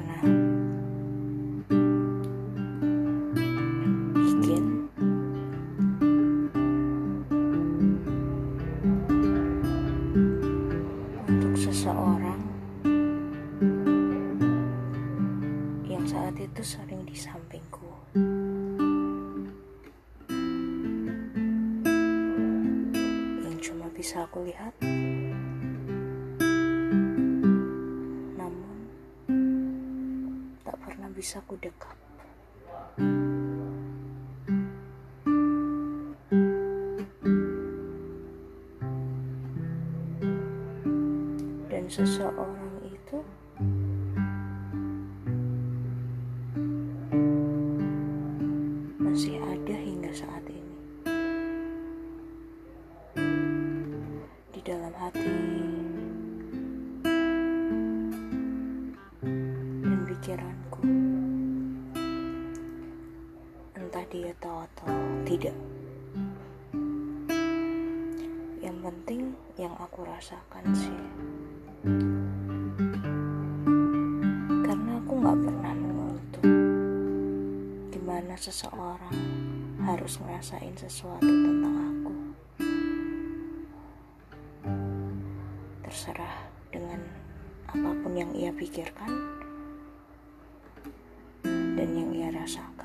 sempurna. bikin untuk seseorang yang saat itu sering di sampingku. Yang cuma bisa aku lihat bisa ku dekap. Dan seseorang itu masih ada hingga saat ini. Di dalam hati. Pikiranku dia tahu atau tidak. Yang penting yang aku rasakan sih. Karena aku gak pernah menuntut gimana seseorang harus ngerasain sesuatu tentang aku. Terserah dengan apa pun yang ia pikirkan dan yang ia rasakan.